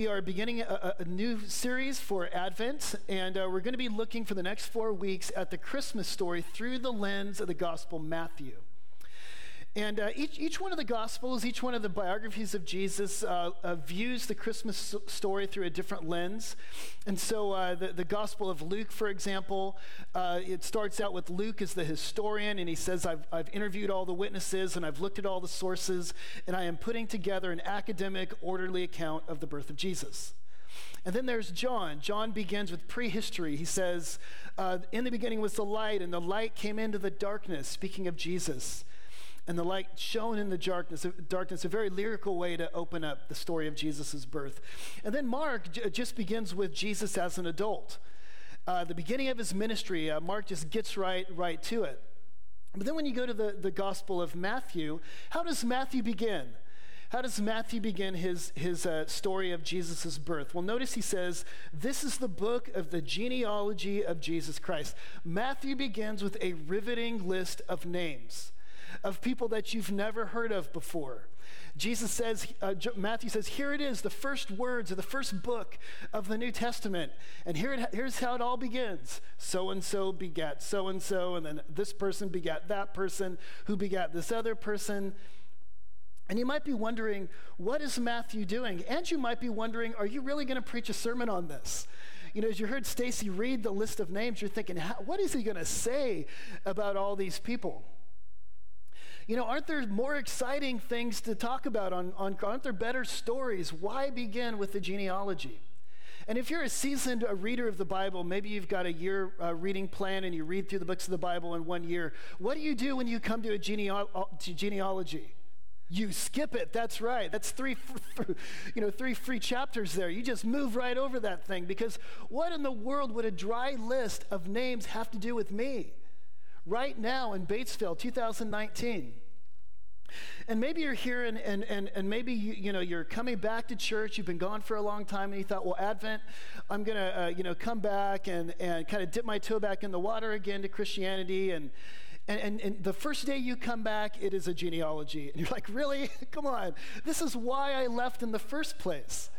We are beginning a, a, new series for Advent, and uh, we're going to be looking for the next four weeks at the Christmas story through the lens of the Gospel Matthew. And uh, each, each one of the Gospels, each one of the biographies of Jesus uh, uh, views the Christmas story through a different lens. And so uh, the, the Gospel of Luke, for example, uh, it starts out with Luke as the historian, and he says, I've, I've interviewed all the witnesses and I've looked at all the sources, and I am putting together an academic, orderly account of the birth of Jesus. And then there's John. John begins with prehistory. He says, uh, In the beginning was the light, and the light came into the darkness, speaking of Jesus and the light shone in the darkness, darkness, a very lyrical way to open up the story of Jesus' birth. And then Mark j- just begins with Jesus as an adult. Uh, the beginning of his ministry, uh, Mark just gets right, right to it. But then when you go to the, the Gospel of Matthew, how does Matthew begin? How does Matthew begin his, his uh, story of Jesus' birth? Well, notice he says, This is the book of the genealogy of Jesus Christ. Matthew begins with a riveting list of names of people that you've never heard of before. Jesus says, uh, Matthew says, here it is, the first words of the first book of the New Testament. And here it, here's how it all begins so and so begat so and so, and then this person begat that person, who begat this other person. And you might be wondering, what is Matthew doing? And you might be wondering, are you really going to preach a sermon on this? You know, as you heard Stacy read the list of names, you're thinking, what is he going to say about all these people? You know, aren't there more exciting things to talk about? On, on, aren't there better stories? Why begin with the genealogy? And if you're a seasoned a reader of the Bible, maybe you've got a year uh, reading plan and you read through the books of the Bible in one year. What do you do when you come to a uh, to genealogy? You skip it. That's right. That's three, you know, three free chapters there. You just move right over that thing because what in the world would a dry list of names have to do with me? right now in Batesville, 2019. And maybe you're here and, and, and, and maybe you, you know, you're coming back to church. You've been gone for a long time and you thought, well, Advent, I'm going to uh, you know, come back and, and kind of dip my toe back in the water again to Christianity. And, and, and, and, the first day you come back, it is a genealogy. And you're like, really? come on. This is why I left in the first place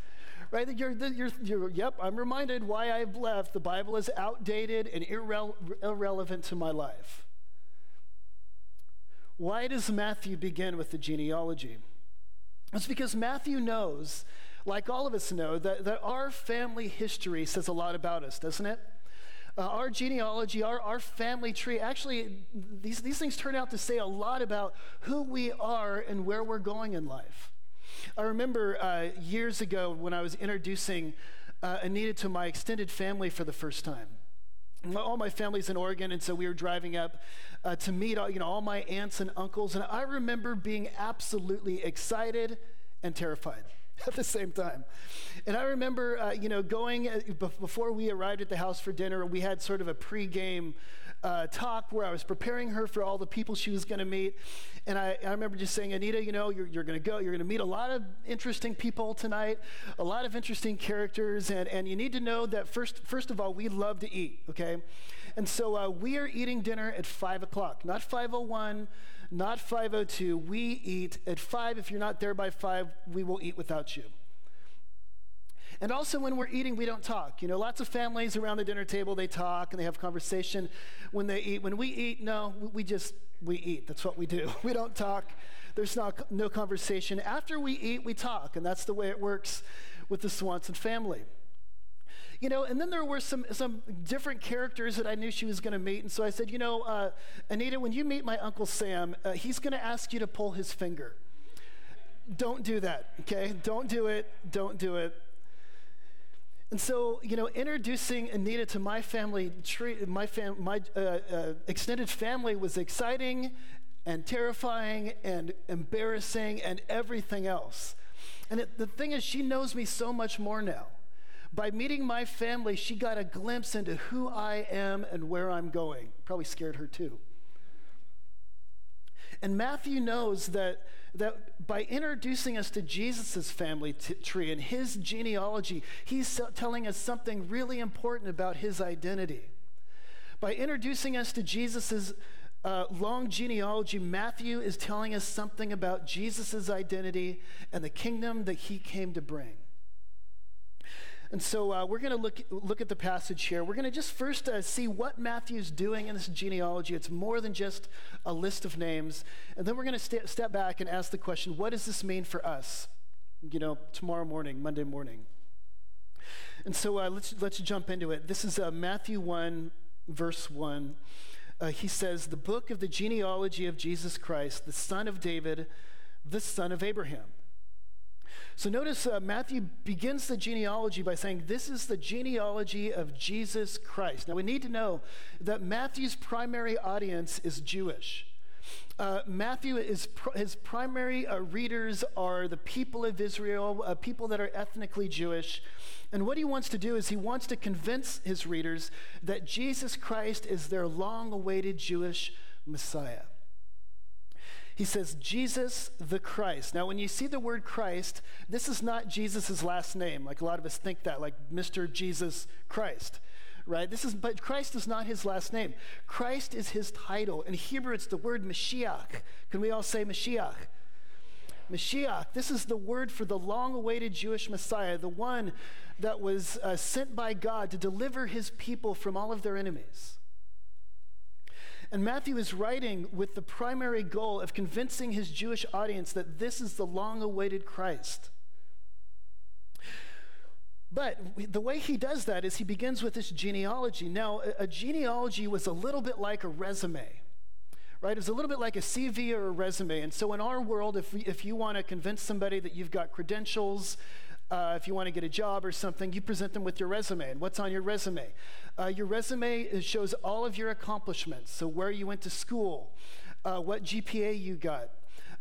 right? You're, you're, you're, yep, I'm reminded why I've left. The Bible is outdated and irre- irrelevant to my life. Why does Matthew begin with the genealogy? It's because Matthew knows, like all of us know, that, that our family history says a lot about us, doesn't it? Uh, our genealogy, our, our family tree, actually, these, these things turn out to say a lot about who we are and where we're going in life. I remember uh, years ago when I was introducing uh, Anita to my extended family for the first time. All my family's in Oregon, and so we were driving up uh, to meet all, you know, all my aunts and uncles. And I remember being absolutely excited and terrified at the same time. And I remember, uh, you know, going uh, before we arrived at the house for dinner, we had sort of a pregame uh, talk where I was preparing her for all the people she was going to meet. And I, I, remember just saying, Anita, you know, you're, you're going to go, you're going to meet a lot of interesting people tonight, a lot of interesting characters. And, and you need to know that first, first of all, we love to eat, okay? And so uh, we are eating dinner at 5 o'clock, not 501, not 502. We eat at 5. If you're not there by 5, we will eat without you. And also, when we're eating, we don't talk. You know, lots of families around the dinner table, they talk and they have conversation when they eat. When we eat, no, we just, we eat. That's what we do. We don't talk. There's not, no conversation. After we eat, we talk. And that's the way it works with the Swanson family. You know, and then there were some, some different characters that I knew she was going to meet. And so I said, you know, uh, Anita, when you meet my Uncle Sam, uh, he's going to ask you to pull his finger. Don't do that, okay? Don't do it. Don't do it. And so, you know, introducing Anita to my family tree, my, fam, my uh, uh, extended family was exciting and terrifying and embarrassing and everything else. And it, the thing is, she knows me so much more now. By meeting my family, she got a glimpse into who I am and where I'm going. Probably scared her too. And Matthew knows that, that by introducing us to Jesus' family t- tree and his genealogy, he's telling us something really important about his identity. By introducing us to Jesus' uh, long genealogy, Matthew is telling us something about Jesus' identity and the kingdom that he came to bring. And so uh, we're going to look, look at the passage here. We're going to just first uh, see what Matthew's doing in this genealogy. It's more than just a list of names. And then we're going to st- step back and ask the question what does this mean for us? You know, tomorrow morning, Monday morning. And so uh, let's, let's jump into it. This is uh, Matthew 1, verse 1. Uh, he says, The book of the genealogy of Jesus Christ, the son of David, the son of Abraham. So notice uh, Matthew begins the genealogy by saying, This is the genealogy of Jesus Christ. Now we need to know that Matthew's primary audience is Jewish. Uh, Matthew, is pr- his primary uh, readers are the people of Israel, uh, people that are ethnically Jewish. And what he wants to do is he wants to convince his readers that Jesus Christ is their long awaited Jewish Messiah. He says, Jesus the Christ. Now, when you see the word Christ, this is not Jesus' last name. Like a lot of us think that, like Mr. Jesus Christ, right? This is, but Christ is not his last name. Christ is his title. In Hebrew, it's the word Mashiach. Can we all say Mashiach? Mashiach. This is the word for the long awaited Jewish Messiah, the one that was uh, sent by God to deliver his people from all of their enemies. And Matthew is writing with the primary goal of convincing his Jewish audience that this is the long awaited Christ. But the way he does that is he begins with this genealogy. Now, a, genealogy was a little bit like a resume, right? It was a little bit like a CV or a resume. And so, in our world, if, if you want to convince somebody that you've got credentials, uh, if you want to get a job or something, you present them with your resume. And what's on your resume? Uh, your resume shows all of your accomplishments. So, where you went to school, uh, what GPA you got,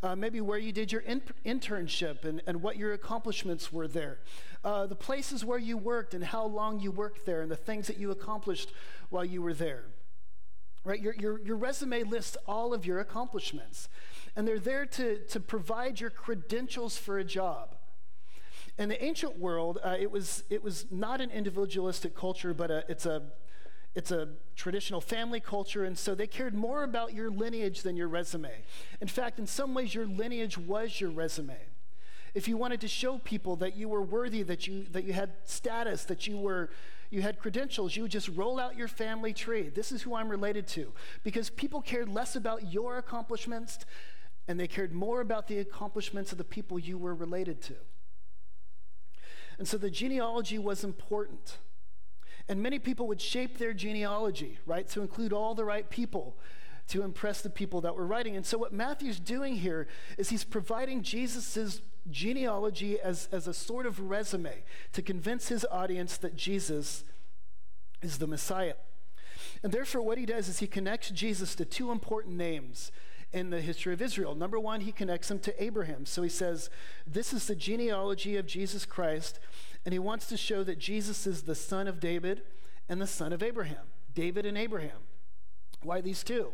uh, maybe where you did your in- internship and, and what your accomplishments were there, uh, the places where you worked and how long you worked there, and the things that you accomplished while you were there. Right? Your, your, your resume lists all of your accomplishments, and they're there to, to provide your credentials for a job. In the ancient world, uh, it, was, it was not an individualistic culture, but a, it's, a, it's a traditional family culture, and so they cared more about your lineage than your resume. In fact, in some ways, your lineage was your resume. If you wanted to show people that you were worthy, that you, that you had status, that you were you had credentials, you would just roll out your family tree. This is who I'm related to. Because people cared less about your accomplishments and they cared more about the accomplishments of the people you were related to. And so the genealogy was important. And many people would shape their genealogy, right, to include all the right people to impress the people that were writing. And so what Matthew's doing here is he's providing Jesus' genealogy as, as a sort of resume to convince his audience that Jesus is the Messiah. And therefore, what he does is he connects Jesus to two important names in the history of Israel. Number one, he connects him to Abraham. So he says, This is the genealogy of Jesus Christ, and he wants to show that Jesus is the son of David and the son of Abraham. David and Abraham. Why these two?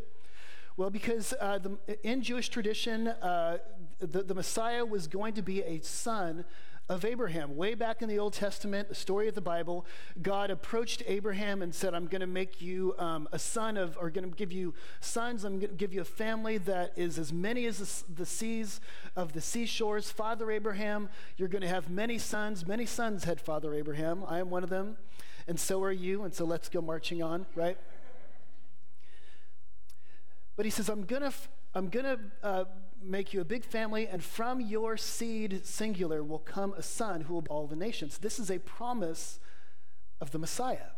Well, because uh, the, in Jewish tradition, uh, the, the Messiah was going to be a son of Abraham. Way back in the Old Testament, the story of the Bible, God approached Abraham and said, I'm going to make you um, a son of, or going to give you sons. I'm going to give you a family that is as many as the, seas of the seashores. Father Abraham, you're going to have many sons. Many sons had Father Abraham. I am one of them, and so are you. And so let's go marching on, right? But he says, I'm going to. I'm going to uh, make you a big family, and from your seed, singular, will come a son who will be all the nations. This is a promise of the Messiah.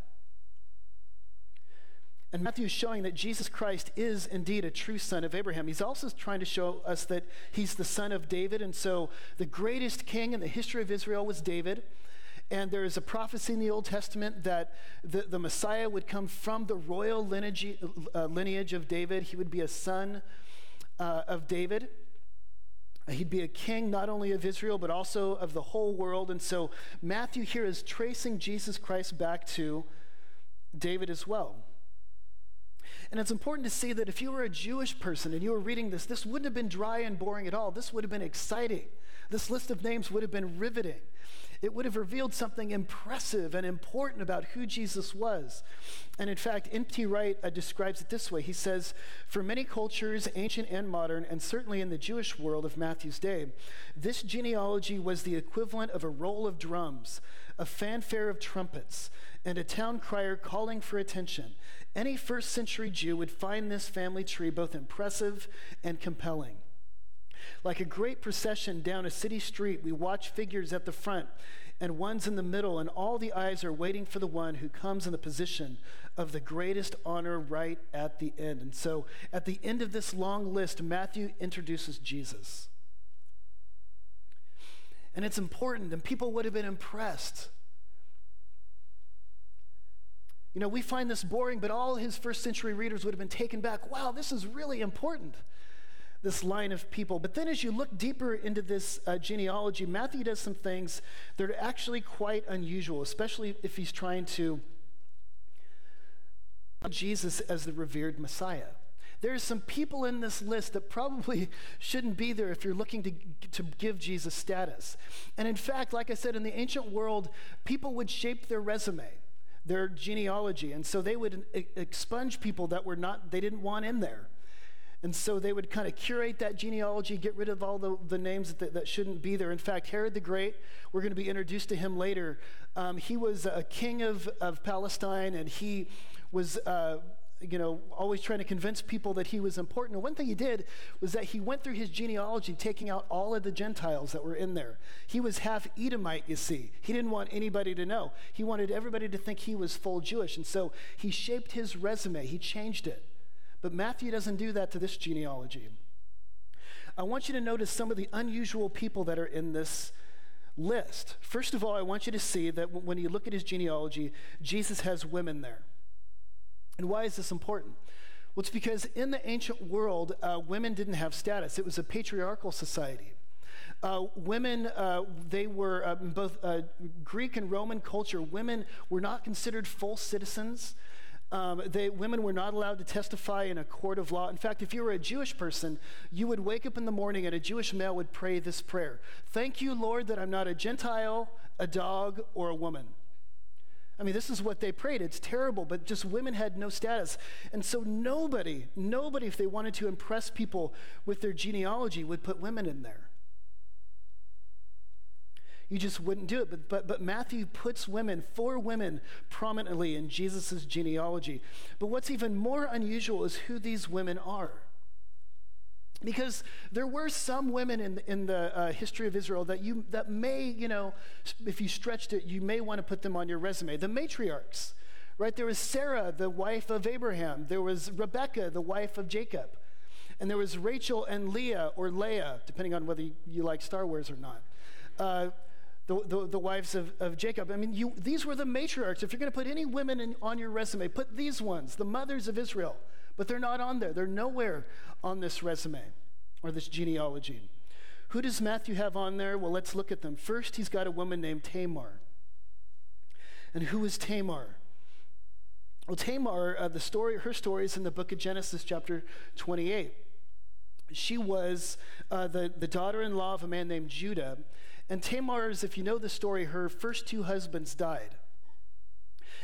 And Matthew is showing that Jesus Christ is indeed a true son of Abraham. He's also trying to show us that he's the son of David. And so the greatest king in the history of Israel was David. And there is a prophecy in the Old Testament that the, the Messiah would come from the royal lineage, uh, lineage of David. He would be a son uh, of David. He'd be a king not only of Israel, but also of the whole world. And so Matthew here is tracing Jesus Christ back to David as well. And it's important to see that if you were a Jewish person and you were reading this, this wouldn't have been dry and boring at all. This would have been exciting. This list of names would have been riveting. It would have revealed something impressive and important about who Jesus was. And in fact, N.T. Wright uh, describes it this way He says, For many cultures, ancient and modern, and certainly in the Jewish world of Matthew's day, this genealogy was the equivalent of a roll of drums, a fanfare of trumpets, and a town crier calling for attention. Any first century Jew would find this family tree both impressive and compelling. Like a great procession down a city street, we watch figures at the front and ones in the middle, and all the eyes are waiting for the one who comes in the position of the greatest honor right at the end. And so, at the end of this long list, Matthew introduces Jesus. And it's important, and people would have been impressed. You know, we find this boring, but all his first century readers would have been taken back. Wow, this is really important this line of people. But then as you look deeper into this uh, genealogy, Matthew does some things that are actually quite unusual, especially if he's trying to Jesus as the revered Messiah. There's some people in this list that probably shouldn't be there if you're looking to, to give Jesus status. And in fact, like I said, in the ancient world, people would shape their resume, their genealogy. And so they would expunge people that were not, they didn't want in there. And so they would kind of curate that genealogy, get rid of all the, the names that, that shouldn't be there. In fact, Herod the Great, we're going to be introduced to him later. Um, he was a king of, of Palestine, and he was, uh, you know, always trying to convince people that he was important. And one thing he did was that he went through his genealogy, taking out all of the Gentiles that were in there. He was half Edomite, you see. He didn't want anybody to know. He wanted everybody to think he was full Jewish. And so he shaped his resume, he changed it. But Matthew doesn't do that to this genealogy. I want you to notice some of the unusual people that are in this list. First of all, I want you to see that when you look at his genealogy, Jesus has women there. And why is this important? Well, it's because in the ancient world, uh, women didn't have status, it was a patriarchal society. Uh, women, uh, they were uh, both uh, Greek and Roman culture, women were not considered full citizens. Um, they, women were not allowed to testify in a court of law. In fact, if you were a Jewish person, you would wake up in the morning and a Jewish male would pray this prayer Thank you, Lord, that I'm not a Gentile, a dog, or a woman. I mean, this is what they prayed. It's terrible, but just women had no status. And so nobody, nobody, if they wanted to impress people with their genealogy, would put women in there. You just wouldn't do it. But, but, but Matthew puts women, four women, prominently in Jesus' genealogy. But what's even more unusual is who these women are. Because there were some women in, in the uh, history of Israel that you that may, you know, if you stretched it, you may want to put them on your resume. The matriarchs, right? There was Sarah, the wife of Abraham. There was Rebecca, the wife of Jacob. And there was Rachel and Leah, or Leia, depending on whether you like Star Wars or not. Uh, the, the, the, wives of, of Jacob. I mean, you, these were the matriarchs. If you're going to put any women in, on your resume, put these ones, the mothers of Israel. But they're not on there. They're nowhere on this resume or this genealogy. Who does Matthew have on there? Well, let's look at them. First, he's got a woman named Tamar. And who is Tamar? Well, Tamar, uh, the story, her story is in the book of Genesis, chapter 28. She was uh, the, the daughter in law of a man named Judah. And Tamar's, if you know the story, her first two husbands died.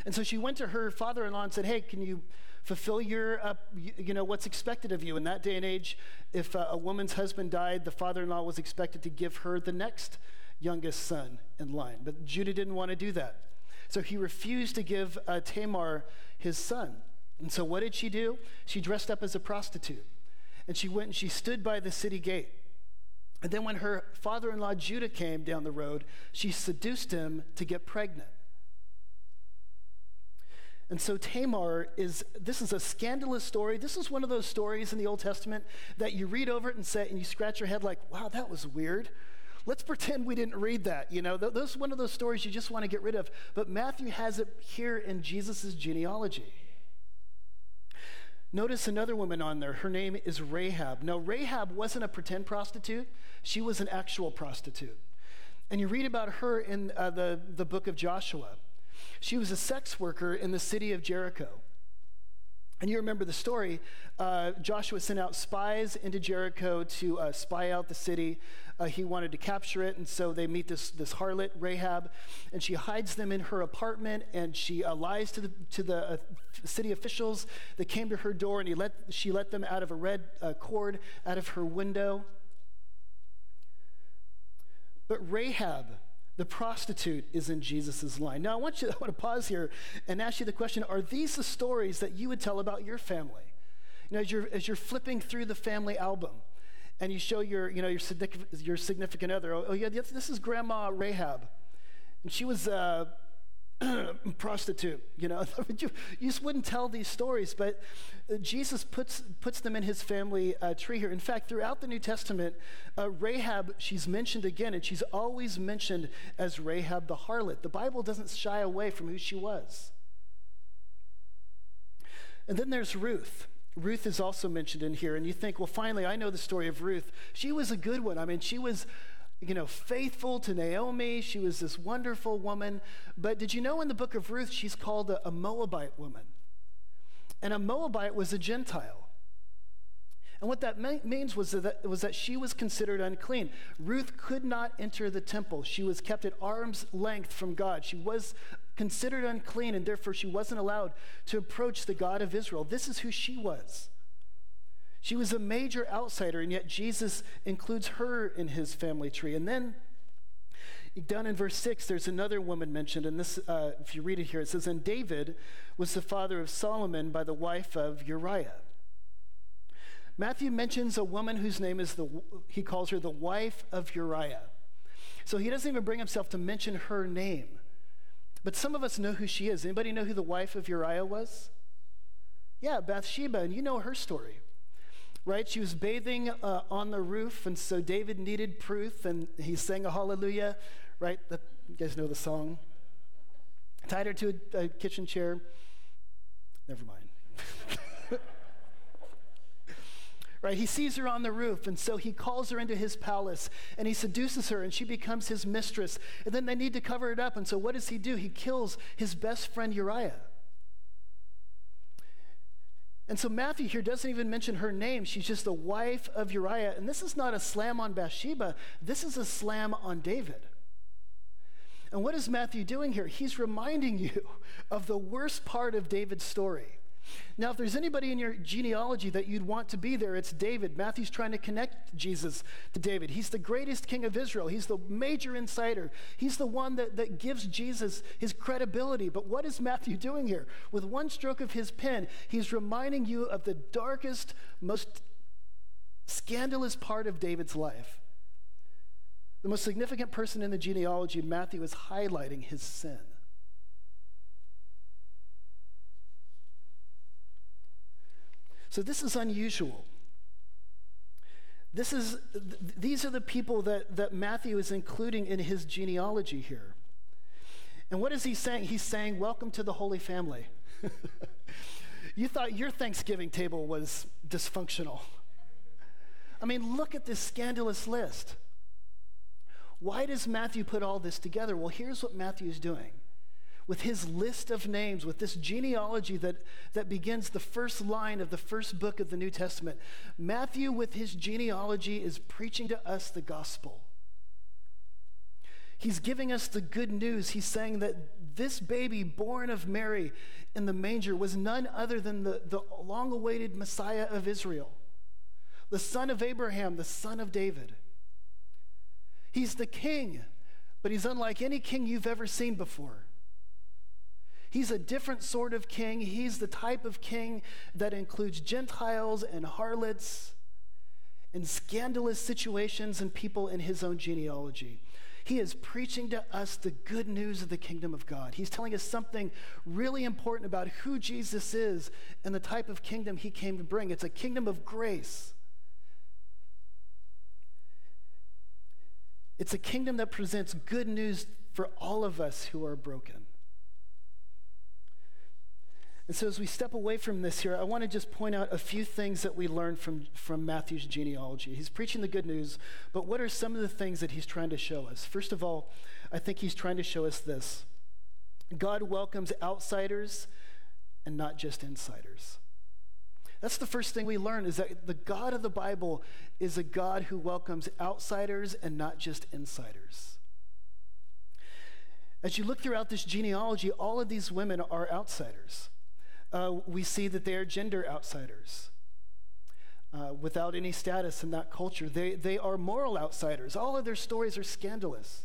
And so she went to her father in law and said, Hey, can you fulfill your, uh, you, know, what's expected of you? In that day and age, if uh, a woman's husband died, the father in law was expected to give her the next youngest son in line. But Judah didn't want to do that. So he refused to give uh, Tamar his son. And so what did she do? She dressed up as a prostitute. And she went and she stood by the city gate. And then when her father in law Judah came down the road, she seduced him to get pregnant. And so Tamar is, this is a scandalous story. This is one of those stories in the Old Testament that you read over it and say, and you scratch your head like, wow, that was weird. Let's pretend we didn't read that. You know, those one of those stories you just want to get rid of. But Matthew has it here in Jesus' genealogy. Notice another woman on there. Her name is Rahab. Now, Rahab wasn't a pretend prostitute, she was an actual prostitute. And you read about her in uh, the, the book of Joshua. She was a sex worker in the city of Jericho. And you remember the story. Uh, Joshua sent out spies into Jericho to uh, spy out the city. Uh, he wanted to capture it, and so they meet this, this harlot, Rahab, and she hides them in her apartment, and she uh, lies to the, to the uh, city officials that came to her door, and he let, she let them out of a red uh, cord out of her window. But Rahab, the prostitute is in Jesus' line. Now, I want you I want to pause here and ask you the question Are these the stories that you would tell about your family? You know, as you're, as you're flipping through the family album and you show your, you know, your, your significant other, oh, yeah, this is Grandma Rahab. And she was, uh, prostitute, you know. you, you just wouldn't tell these stories, but uh, Jesus puts, puts them in his family uh, tree here. In fact, throughout the New Testament, uh, Rahab, she's mentioned again, and she's always mentioned as Rahab the harlot. The Bible doesn't shy away from who she was. And then there's Ruth. Ruth is also mentioned in here, and you think, well, finally, I know the story of Ruth. She was a good one. I mean, she was you know, faithful to Naomi. She was this wonderful woman. But did you know in the book of Ruth, she's called a, a Moabite woman? And a Moabite was a Gentile. And what that means was that, was that she was considered unclean. Ruth could not enter the temple. She was kept at arm's length from God. She was considered unclean, and therefore she wasn't allowed to approach the God of Israel. This is who she was. She was a major outsider, and yet Jesus includes her in his family tree. And then down in verse 6, there's another woman mentioned, and this, uh, if you read it here, it says, And David was the father of Solomon by the wife of Uriah. Matthew mentions a woman whose name is the, he calls her the wife of Uriah. So he doesn't even bring himself to mention her name. But some of us know who she is. Anybody know who the wife of Uriah was? Yeah, Bathsheba, and you know her story right? She was bathing uh, on the roof, and so David needed proof, and he sang a hallelujah, right? you guys know the song. Tied her to a, a kitchen chair. Never mind. right? He sees her on the roof, and so he calls her into his palace and he seduces her, and she becomes his mistress. And then they need to cover it up, and so what does he do? He kills his best friend Uriah. And so Matthew here doesn't even mention her name. She's just the wife of Uriah. And this is not a slam on Bathsheba, this is a slam on David. And what is Matthew doing here? He's reminding you of the worst part of David's story. Now, if there's anybody in your genealogy that you'd want to be there, it's David. Matthew's trying to connect Jesus to David. He's the greatest king of Israel, he's the major insider, he's the one that, that gives Jesus his credibility. But what is Matthew doing here? With one stroke of his pen, he's reminding you of the darkest, most scandalous part of David's life. The most significant person in the genealogy, Matthew is highlighting his sin. So this is unusual. This is, th- these are the people that, that Matthew is including in his genealogy here. And what is he saying? He's saying, Welcome to the Holy Family. you thought your Thanksgiving table was dysfunctional. I mean, look at this scandalous list. Why does Matthew put all this together? Well, here's what Matthew is doing with his list of names, with this genealogy that, that begins the first line of the first book of the New Testament, Matthew, with his genealogy, is preaching to us the gospel. He's giving us the good news. He's saying that this baby born of Mary in the manger was none other than the, the long awaited Messiah of Israel, the son of Abraham, the son of David. He's the king, but he's unlike any king you've ever seen before. He's a different sort of king. He's the type of king that includes Gentiles and harlots and scandalous situations and people in his own genealogy. He is preaching to us the good news of the kingdom of God. He's telling us something really important about who Jesus is and the type of kingdom he came to bring. It's a kingdom of grace. It's a kingdom that presents good news for all of us who are broken. And so, as we step away from this here, I want to just point out a few things that we learned from, from Matthew's genealogy. He's preaching the good news, but what are some of the things that he's trying to show us? First of all, I think he's trying to show us this God welcomes outsiders and not just insiders. That's the first thing we learn is that the God of the Bible is a God who welcomes outsiders and not just insiders. As you look throughout this genealogy, all of these women are outsiders. Uh, we see that they are gender outsiders. Uh, without any status in that culture. They, they are moral outsiders. All of their stories are scandalous.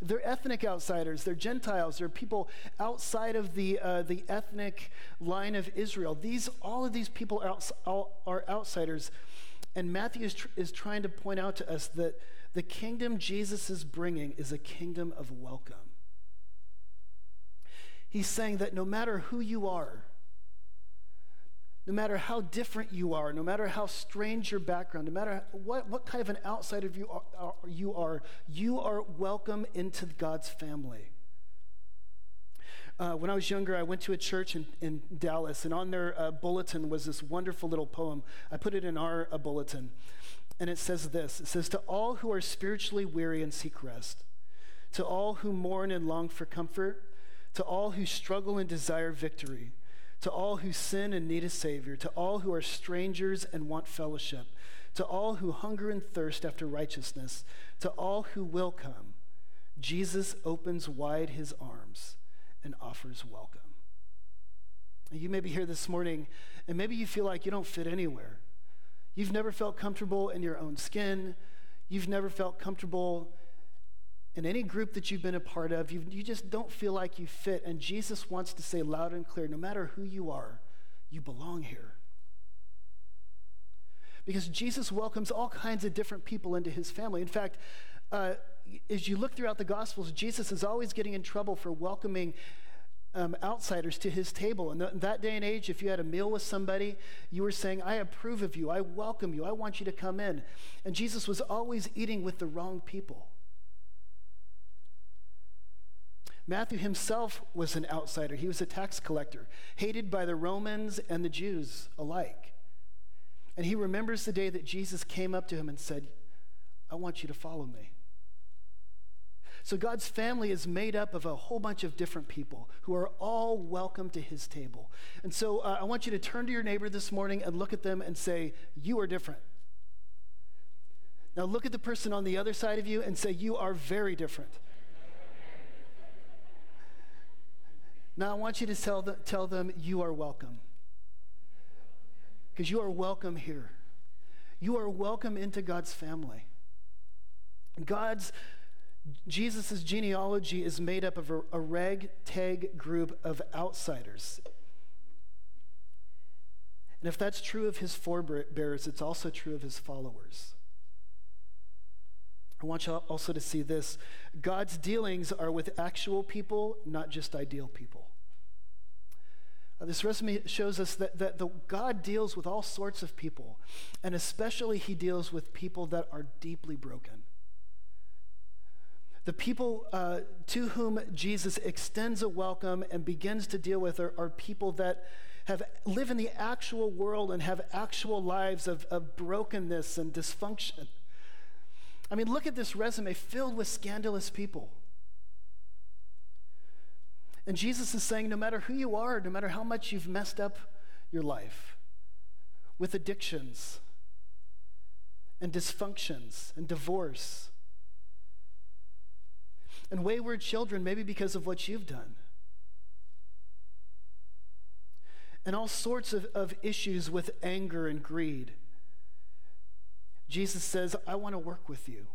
They're ethnic outsiders. They're Gentiles. They're people outside of the, uh, the ethnic line of Israel. These, all of these people are, are outsiders. And Matthew is, tr- is trying to point out to us that the kingdom Jesus is bringing is a kingdom of welcome. He's saying that no matter who you are, no matter how different you are, no matter how strange your background, no matter what, what kind of an outsider you are, you are, you are welcome into God's family. Uh, when I was younger, I went to a church in, in Dallas, and on their uh, bulletin was this wonderful little poem. I put it in our uh, bulletin, and it says this It says, To all who are spiritually weary and seek rest, to all who mourn and long for comfort, to all who struggle and desire victory, to all who sin and need a Savior, to all who are strangers and want fellowship, to all who hunger and thirst after righteousness, to all who will come, Jesus opens wide his arms and offers welcome. You may be here this morning, and maybe you feel like you don't fit anywhere. You've never felt comfortable in your own skin. You've never felt comfortable in any group that you've been a part of, you, you just don't feel like you fit. And Jesus wants to say loud and clear no matter who you are, you belong here. Because Jesus welcomes all kinds of different people into his family. In fact, uh, as you look throughout the Gospels, Jesus is always getting in trouble for welcoming um, outsiders to his table. And th- that day and age, if you had a meal with somebody, you were saying, I approve of you, I welcome you, I want you to come in. And Jesus was always eating with the wrong people. Matthew himself was an outsider. He was a tax collector, hated by the Romans and the Jews alike. And he remembers the day that Jesus came up to him and said, I want you to follow me. So God's family is made up of a whole bunch of different people who are all welcome to his table. And so uh, I want you to turn to your neighbor this morning and look at them and say, You are different. Now look at the person on the other side of you and say, You are very different. Now, I want you to tell, the, tell them you are welcome. Because you are welcome here. You are welcome into God's family. God's, Jesus' genealogy is made up of a, a ragtag group of outsiders. And if that's true of his forebears, it's also true of his followers. I want you also to see this God's dealings are with actual people, not just ideal people. Uh, this resume shows us that, that the, God deals with all sorts of people, and especially He deals with people that are deeply broken. The people uh, to whom Jesus extends a welcome and begins to deal with are, are people that have live in the actual world and have actual lives of, of brokenness and dysfunction. I mean, look at this resume filled with scandalous people. And Jesus is saying no matter who you are, no matter how much you've messed up your life with addictions and dysfunctions and divorce and wayward children, maybe because of what you've done, and all sorts of, of issues with anger and greed Jesus says, I want to work with you.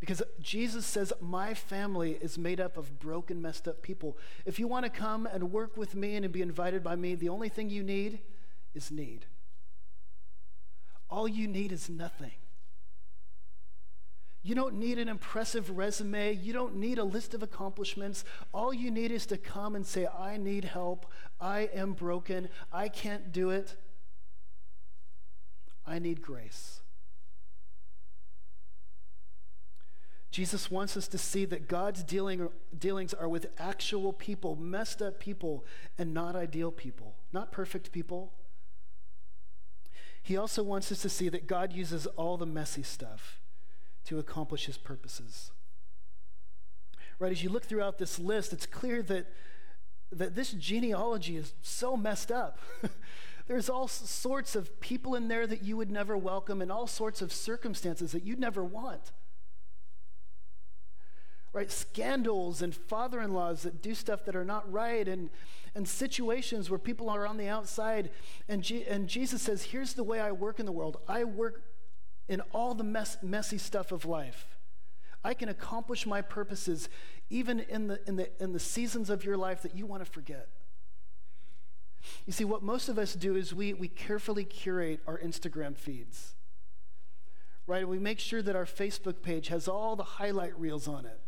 Because Jesus says, My family is made up of broken, messed up people. If you want to come and work with me and be invited by me, the only thing you need is need. All you need is nothing. You don't need an impressive resume. You don't need a list of accomplishments. All you need is to come and say, I need help. I am broken. I can't do it. I need grace. Jesus wants us to see that God's dealing, dealings are with actual people, messed up people, and not ideal people, not perfect people. He also wants us to see that God uses all the messy stuff to accomplish his purposes. Right, as you look throughout this list, it's clear that, that this genealogy is so messed up. there's all sorts of people in there that you would never welcome and all sorts of circumstances that you'd never want. Right? Scandals and father in laws that do stuff that are not right, and, and situations where people are on the outside. And, G- and Jesus says, Here's the way I work in the world I work in all the mess- messy stuff of life. I can accomplish my purposes even in the, in, the, in the seasons of your life that you want to forget. You see, what most of us do is we, we carefully curate our Instagram feeds, right? We make sure that our Facebook page has all the highlight reels on it.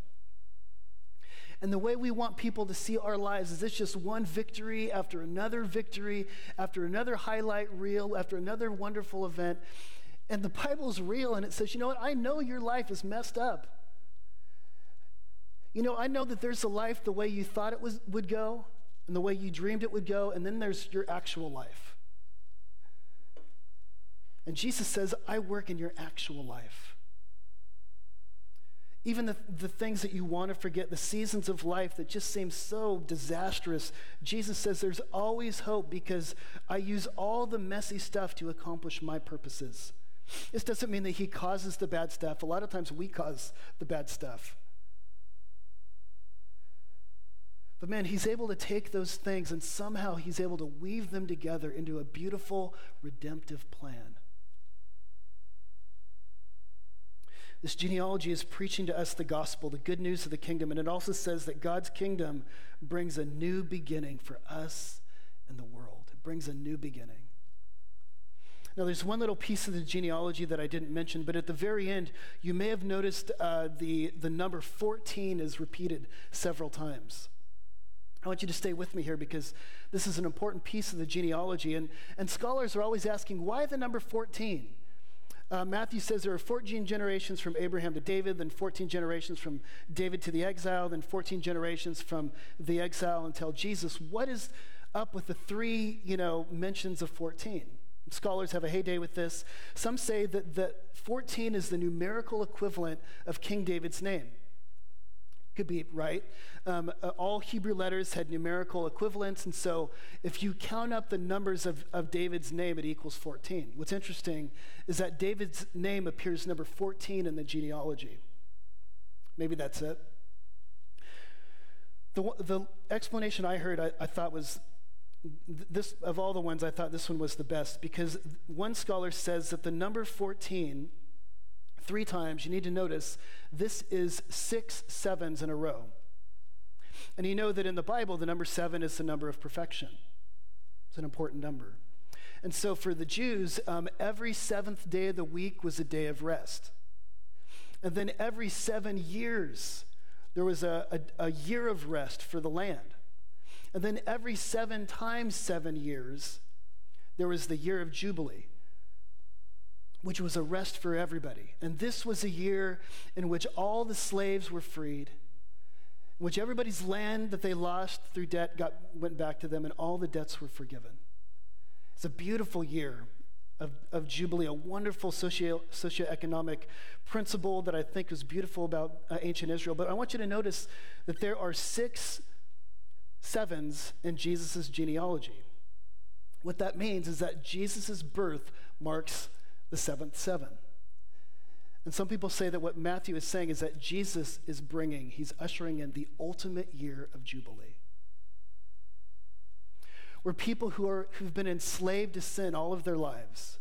And the way we want people to see our lives is it's just one victory after another victory, after another highlight reel, after another wonderful event. And the Bible's real and it says, you know what? I know your life is messed up. You know, I know that there's a life the way you thought it was, would go and the way you dreamed it would go, and then there's your actual life. And Jesus says, I work in your actual life. Even the, the things that you want to forget, the seasons of life that just seem so disastrous, Jesus says there's always hope because I use all the messy stuff to accomplish my purposes. This doesn't mean that he causes the bad stuff. A lot of times we cause the bad stuff. But man, he's able to take those things and somehow he's able to weave them together into a beautiful redemptive plan. This genealogy is preaching to us the gospel, the good news of the kingdom, and it also says that God's kingdom brings a new beginning for us and the world. It brings a new beginning. Now, there's one little piece of the genealogy that I didn't mention, but at the very end, you may have noticed uh, the, the number 14 is repeated several times. I want you to stay with me here because this is an important piece of the genealogy. And, and scholars are always asking, why the number 14? Uh, Matthew says there are 14 generations from Abraham to David, then 14 generations from David to the exile, then 14 generations from the exile until Jesus. What is up with the three, you know, mentions of 14? Scholars have a heyday with this. Some say that, that 14 is the numerical equivalent of King David's name could be right. Um, uh, all Hebrew letters had numerical equivalents, and so if you count up the numbers of, of David's name, it equals 14. What's interesting is that David's name appears number 14 in the genealogy. Maybe that's it. The, the explanation I heard, I, I thought was this of all the ones, I thought this one was the best because one scholar says that the number 14 three times, you need to notice this is six sevens in a row. And you know that in the Bible, the number seven is the number of perfection. It's an important number. And so for the Jews, um, every seventh day of the week was a day of rest. And then every seven years, there was a, a, a year of rest for the land. And then every seven times seven years, there was the year of Jubilee which was a rest for everybody. And this was a year in which all the slaves were freed, in which everybody's land that they lost through debt got, went back to them, and all the debts were forgiven. It's a beautiful year of, of Jubilee, a wonderful socio, socioeconomic principle that I think is beautiful about uh, ancient Israel. But I want you to notice that there are six sevens in Jesus' genealogy. What that means is that Jesus' birth marks the seventh seven. And some people say that what Matthew is saying is that Jesus is bringing, he's ushering in the ultimate year of Jubilee. Where people who are, who've been enslaved to sin all of their lives,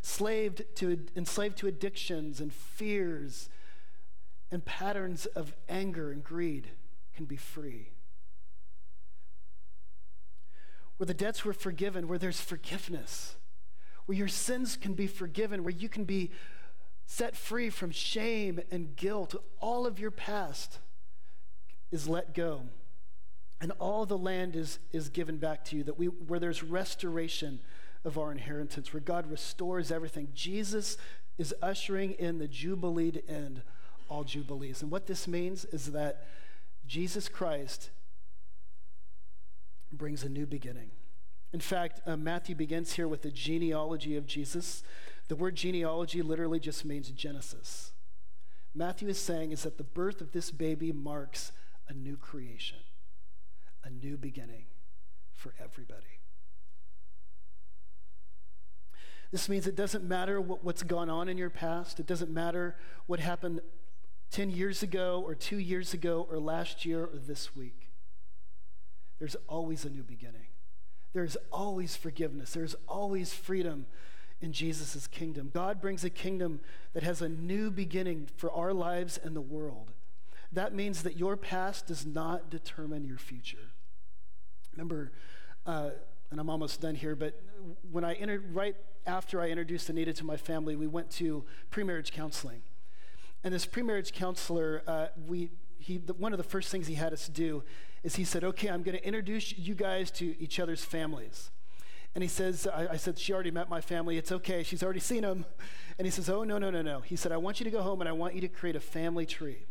enslaved to, enslaved to addictions and fears and patterns of anger and greed, can be free. Where the debts were forgiven, where there's forgiveness where your sins can be forgiven, where you can be set free from shame and guilt. All of your past is let go. And all the land is, is given back to you, that we, where there's restoration of our inheritance, where God restores everything. Jesus is ushering in the Jubilee to end all Jubilees. And what this means is that Jesus Christ brings a new beginning. In fact, uh, Matthew begins here with the genealogy of Jesus. The word genealogy literally just means Genesis. Matthew is saying is that the birth of this baby marks a new creation, a new beginning for everybody. This means it doesn't matter what, what's gone on in your past. It doesn't matter what happened 10 years ago or two years ago or last year or this week. There's always a new beginning. There's always forgiveness. There's always freedom in Jesus' kingdom. God brings a kingdom that has a new beginning for our lives and the world. That means that your past does not determine your future. Remember, uh, and I'm almost done here, but when I entered, right after I introduced Anita to my family, we went to premarriage counseling. And this premarriage counselor, uh, we, he, the, one of the first things he had us do is he said, Okay, I'm going to introduce you guys to each other's families. And he says, I, I, said, She already met my family. It's okay. She's already seen them. And he says, Oh, no, no, no, no. He said, I want you to go home and I want you to create a family tree.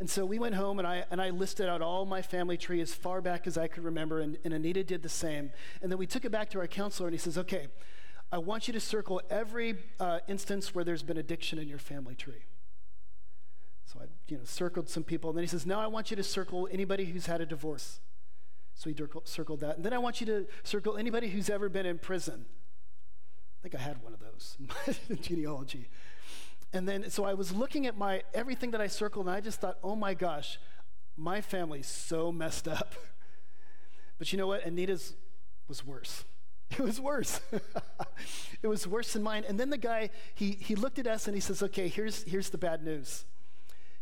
And so we went home and I, and I listed out all my family tree as far back as I could remember, and, and Anita did the same. And then we took it back to our counselor and he says, Okay, I want you to circle every uh, instance where there's been addiction in your family tree. So I you know, circled some people. And then he says, Now I want you to circle anybody who's had a divorce. So he circled that. And then I want you to circle anybody who's ever been in prison. I think I had one of those in my genealogy. And then, so I was looking at my everything that I circled, and I just thought, oh my gosh, my family's so messed up. But you know what? Anita's was worse. It was worse. it was worse than mine. And then the guy, he, he looked at us and he says, okay, here's, here's the bad news.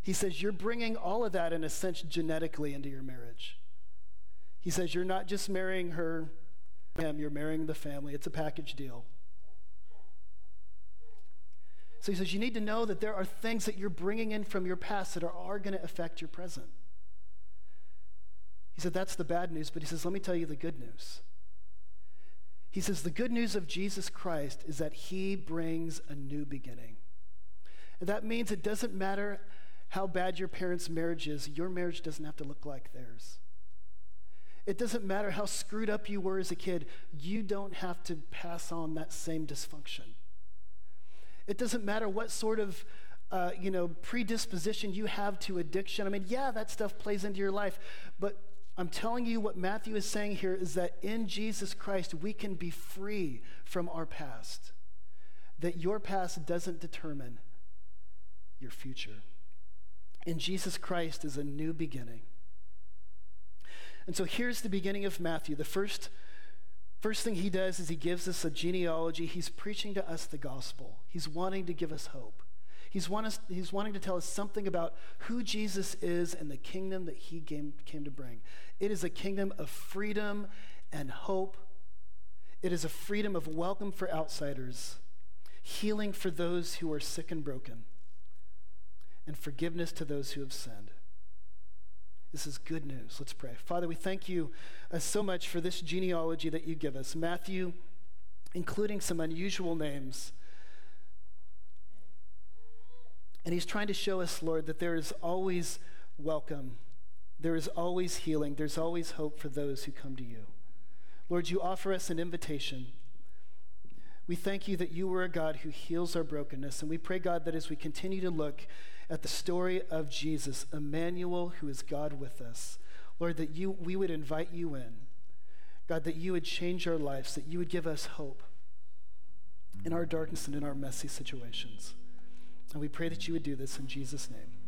He says, you're bringing all of that in a sense genetically into your marriage. He says, You're not just marrying her, him, you're marrying the family. It's a package deal. So he says, You need to know that there are things that you're bringing in from your past that are, are going to affect your present. He said, That's the bad news, but he says, Let me tell you the good news. He says, The good news of Jesus Christ is that he brings a new beginning. And that means it doesn't matter how bad your parents' marriage is, your marriage doesn't have to look like theirs. It doesn't matter how screwed up you were as a kid, you don't have to pass on that same dysfunction. It doesn't matter what sort of uh, you know predisposition you have to addiction. I mean, yeah, that stuff plays into your life, but I'm telling you what Matthew is saying here is that in Jesus Christ we can be free from our past. That your past doesn't determine your future. In Jesus Christ is a new beginning. And so here's the beginning of Matthew. The first, first thing he does is he gives us a genealogy. He's preaching to us the gospel, he's wanting to give us hope. He's, want us, he's wanting to tell us something about who Jesus is and the kingdom that he came, came to bring. It is a kingdom of freedom and hope. It is a freedom of welcome for outsiders, healing for those who are sick and broken, and forgiveness to those who have sinned. This is good news. Let's pray. Father, we thank you uh, so much for this genealogy that you give us. Matthew, including some unusual names. And he's trying to show us, Lord, that there is always welcome, there is always healing, there's always hope for those who come to you. Lord, you offer us an invitation. We thank you that you are a God who heals our brokenness. And we pray, God, that as we continue to look at the story of Jesus, Emmanuel, who is God with us. Lord, that you, we would invite you in. God, that you would change our lives, that you would give us hope in our darkness and in our messy situations. And we pray that you would do this in Jesus' name.